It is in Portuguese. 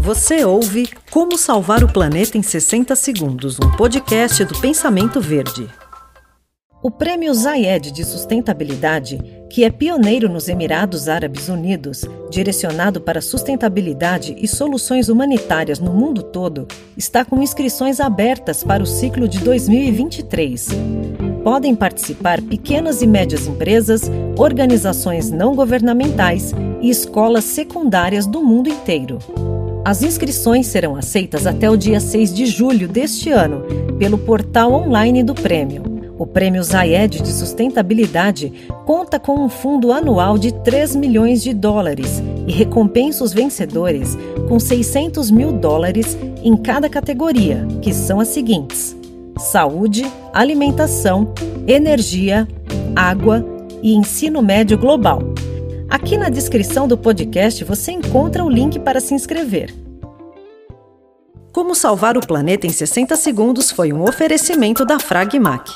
Você ouve Como Salvar o Planeta em 60 Segundos, um podcast do Pensamento Verde. O Prêmio Zayed de Sustentabilidade, que é pioneiro nos Emirados Árabes Unidos, direcionado para sustentabilidade e soluções humanitárias no mundo todo, está com inscrições abertas para o ciclo de 2023. Podem participar pequenas e médias empresas, organizações não governamentais e escolas secundárias do mundo inteiro. As inscrições serão aceitas até o dia 6 de julho deste ano, pelo portal online do prêmio. O Prêmio Zayed de Sustentabilidade conta com um fundo anual de 3 milhões de dólares e recompensa os vencedores com 600 mil dólares em cada categoria, que são as seguintes: saúde, alimentação, energia, água e ensino médio global. Aqui na descrição do podcast você encontra o link para se inscrever. Como salvar o planeta em 60 segundos foi um oferecimento da Fragmac.